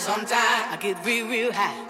Sometimes I get real, real high.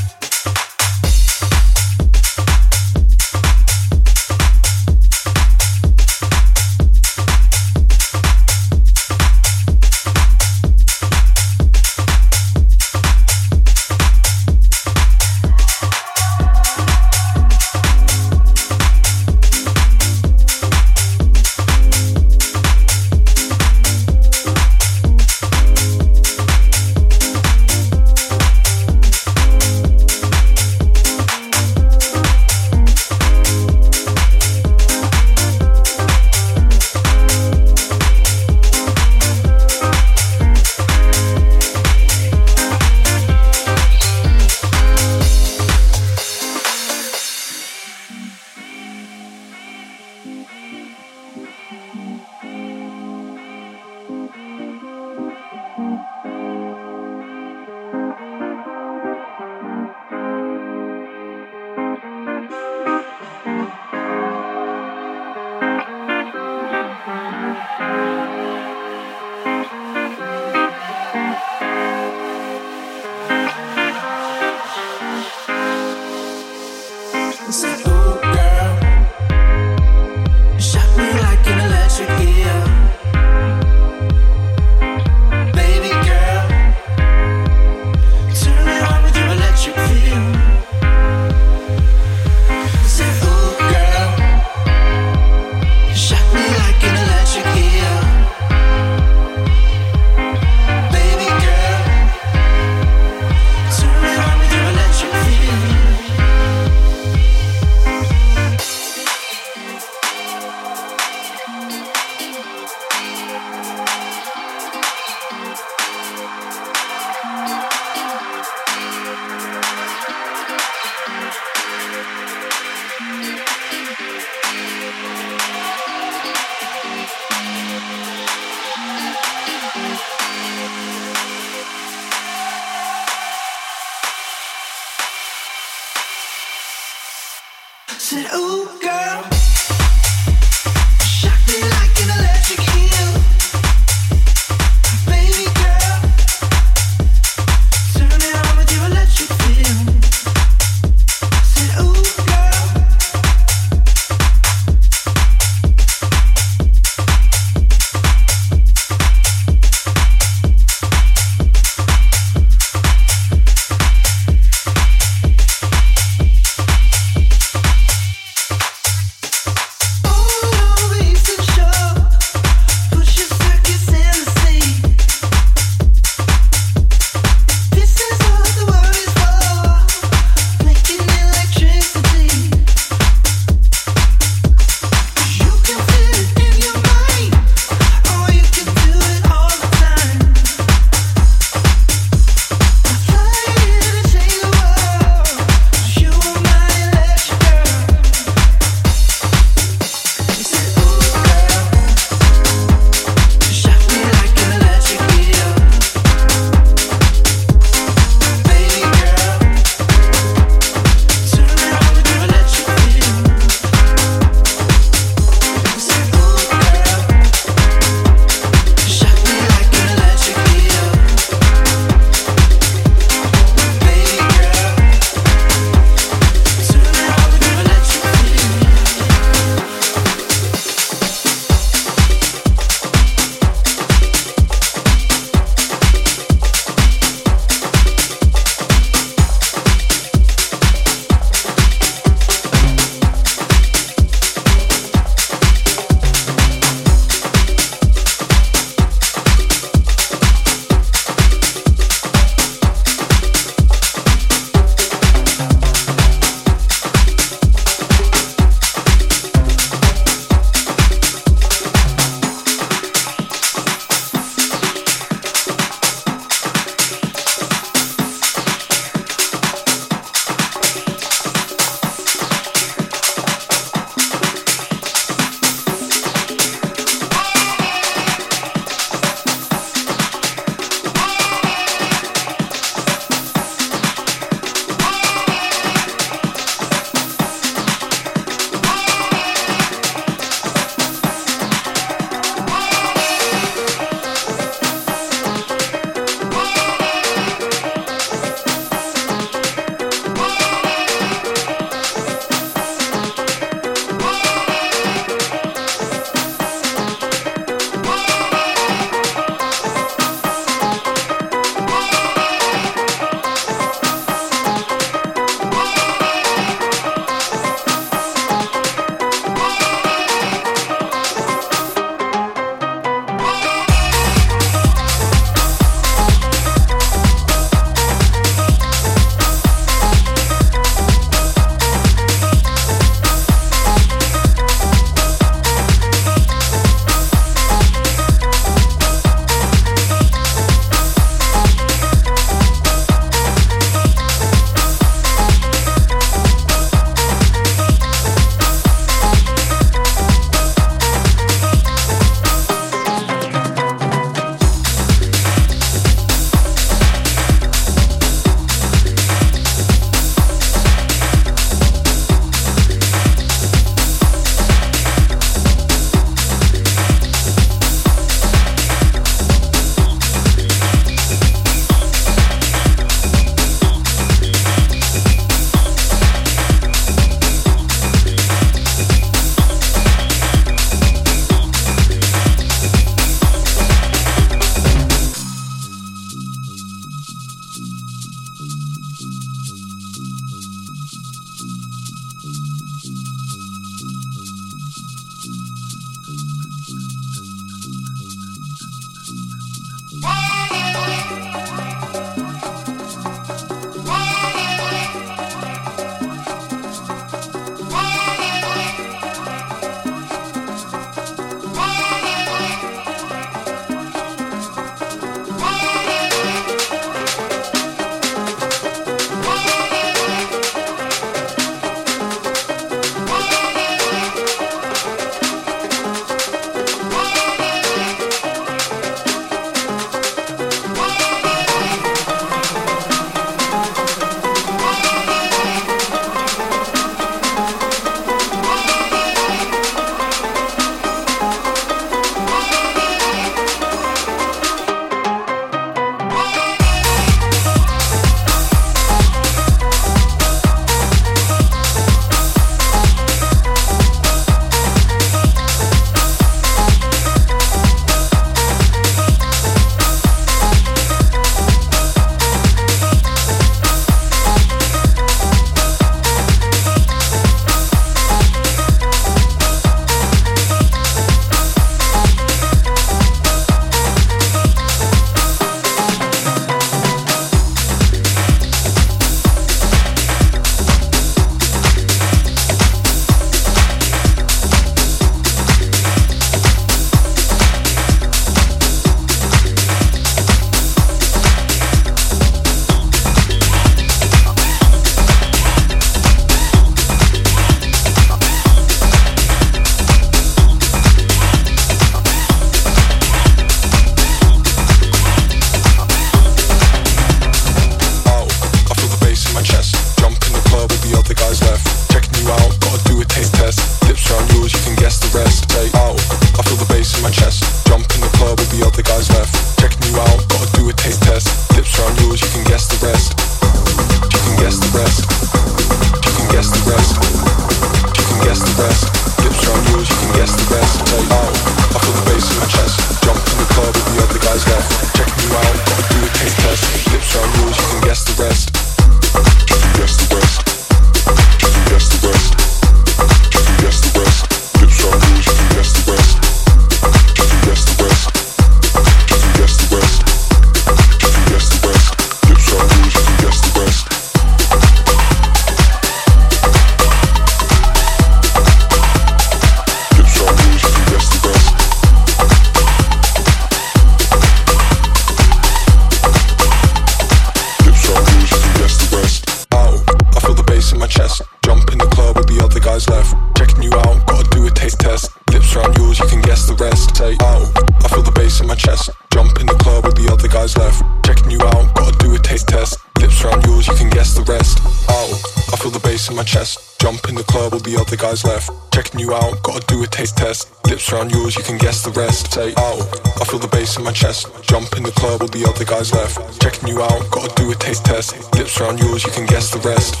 testing you out. Gotta do a taste test. Lips round yours, you can guess the rest.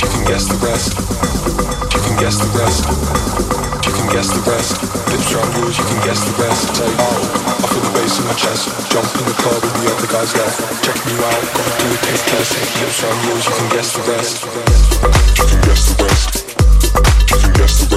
You can guess the rest. You can guess the rest. You can guess the rest. Lips round yours, you can guess the rest. Say, oh, I feel the bass in my chest. Jump in the club with the other guys left. Checking you out. Gotta do a taste test. Lips round yours, you can guess the rest. You can guess the rest. You can guess the rest.